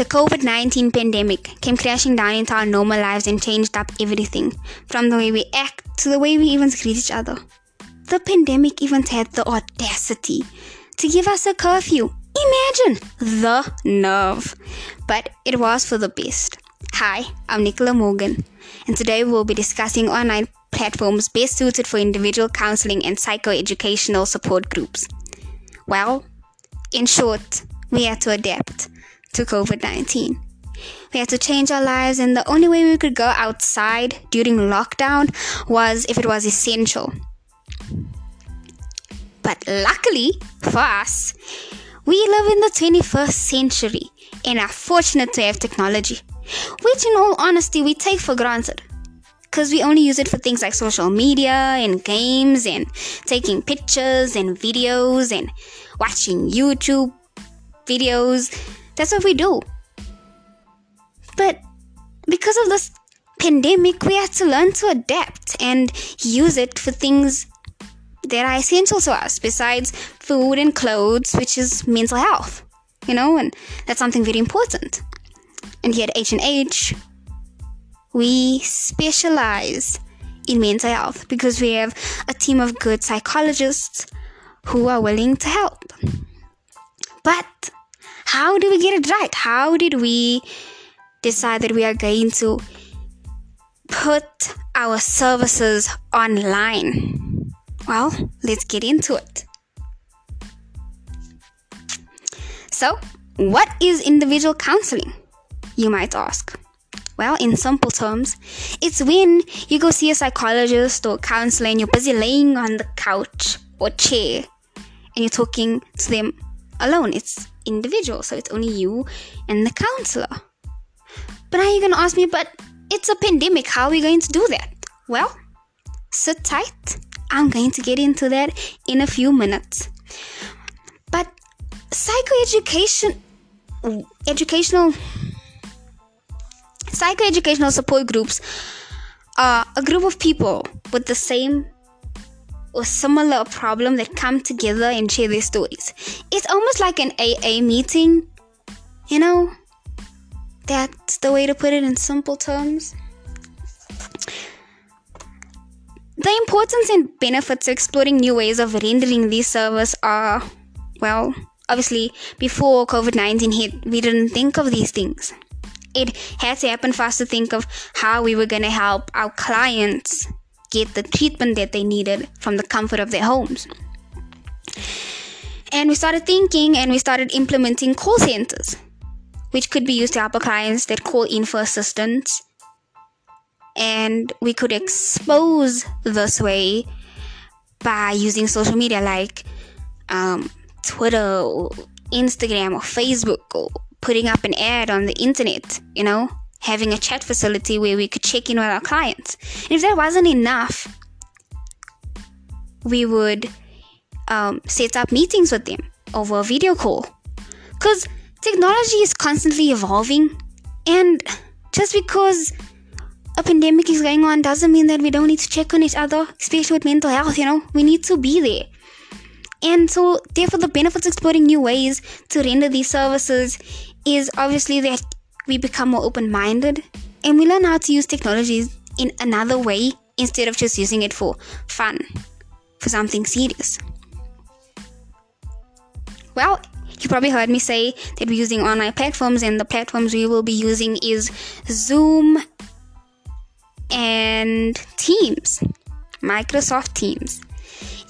The COVID 19 pandemic came crashing down into our normal lives and changed up everything from the way we act to the way we even greet each other. The pandemic even had the audacity to give us a curfew. Imagine the nerve. But it was for the best. Hi, I'm Nicola Morgan, and today we'll be discussing online platforms best suited for individual counseling and psychoeducational support groups. Well, in short, we had to adapt to COVID 19. We had to change our lives, and the only way we could go outside during lockdown was if it was essential. But luckily for us, we live in the 21st century and are fortunate to have technology, which, in all honesty, we take for granted. Because we only use it for things like social media and games and taking pictures and videos and watching YouTube videos. That's what we do. But because of this pandemic, we had to learn to adapt and use it for things that are essential to us besides food and clothes, which is mental health. You know, and that's something very important. And here at H&H, we specialize in mental health because we have a team of good psychologists who are willing to help. But how do we get it right? How did we decide that we are going to put our services online? Well, let's get into it. So, what is individual counseling? You might ask. Well, in simple terms, it's when you go see a psychologist or counselor and you're busy laying on the couch or chair and you're talking to them alone. It's individual, so it's only you and the counselor. But now you're gonna ask me, but it's a pandemic, how are we going to do that? Well, sit tight. I'm going to get into that in a few minutes. But psychoeducation educational psychoeducational support groups are a group of people with the same or similar problem that come together and share their stories. It's almost like an AA meeting, you know? That's the way to put it in simple terms. The importance and benefits of exploring new ways of rendering these services are, well, obviously, before COVID 19 hit, we didn't think of these things. It had to happen for us to think of how we were going to help our clients get the treatment that they needed from the comfort of their homes. And we started thinking and we started implementing call centers, which could be used to help our clients that call in for assistance. And we could expose this way by using social media like um, Twitter or Instagram or Facebook or putting up an ad on the internet, you know? Having a chat facility where we could check in with our clients. And if that wasn't enough, we would um, set up meetings with them over a video call. Because technology is constantly evolving, and just because a pandemic is going on doesn't mean that we don't need to check on each other, especially with mental health, you know? We need to be there. And so, therefore, the benefits of exploring new ways to render these services is obviously that we become more open minded and we learn how to use technologies in another way instead of just using it for fun, for something serious. Well, you probably heard me say that we're using online platforms, and the platforms we will be using is Zoom and Teams, Microsoft Teams.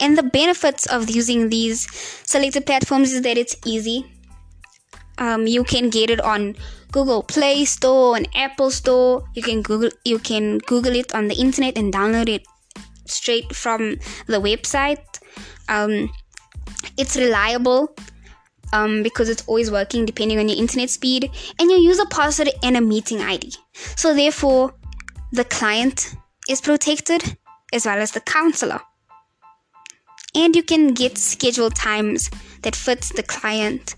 And the benefits of using these selected platforms is that it's easy. Um, you can get it on Google Play Store and Apple Store. You can Google you can Google it on the internet and download it straight from the website. Um, it's reliable um, because it's always working depending on your internet speed, and you use a password and a meeting ID. So therefore, the client is protected as well as the counselor. And you can get scheduled times that fits the client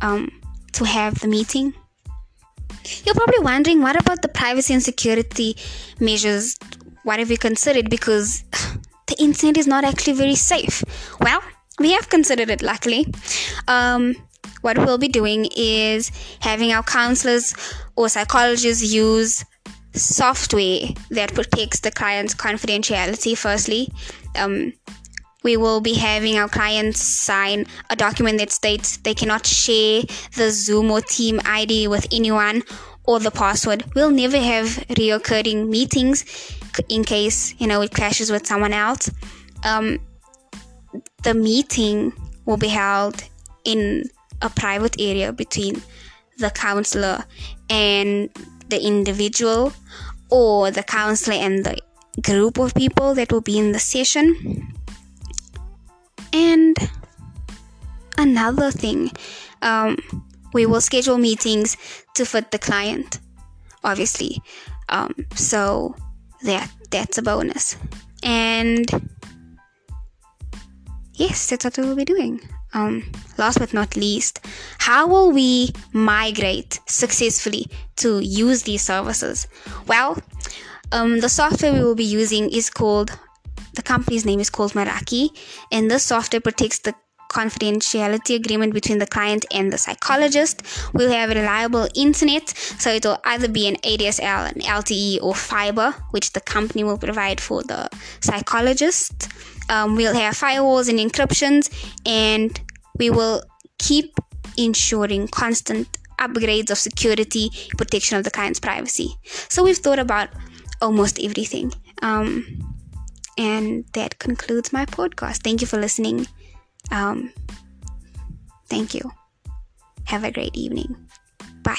um, to have the meeting. You're probably wondering what about the privacy and security measures? What have we considered? Because the internet is not actually very safe. Well, we have considered it, luckily. Um, what we'll be doing is having our counselors or psychologists use software that protects the client's confidentiality firstly um, we will be having our clients sign a document that states they cannot share the zoom or team id with anyone or the password we'll never have reoccurring meetings in case you know it clashes with someone else um, the meeting will be held in a private area between the counselor and the individual or the counselor and the group of people that will be in the session. And another thing, um, we will schedule meetings to fit the client, obviously. Um, so that that's a bonus. And yes, that's what we will be doing. Um, last but not least, how will we migrate successfully to use these services? Well, um, the software we will be using is called, the company's name is called Meraki, and this software protects the confidentiality agreement between the client and the psychologist. We'll have reliable internet, so it will either be an ADSL, an LTE, or fiber, which the company will provide for the psychologist. Um, we'll have firewalls and encryptions, and we will keep ensuring constant upgrades of security, protection of the client's privacy. So we've thought about almost everything. Um, and that concludes my podcast. Thank you for listening. Um, thank you. Have a great evening. Bye.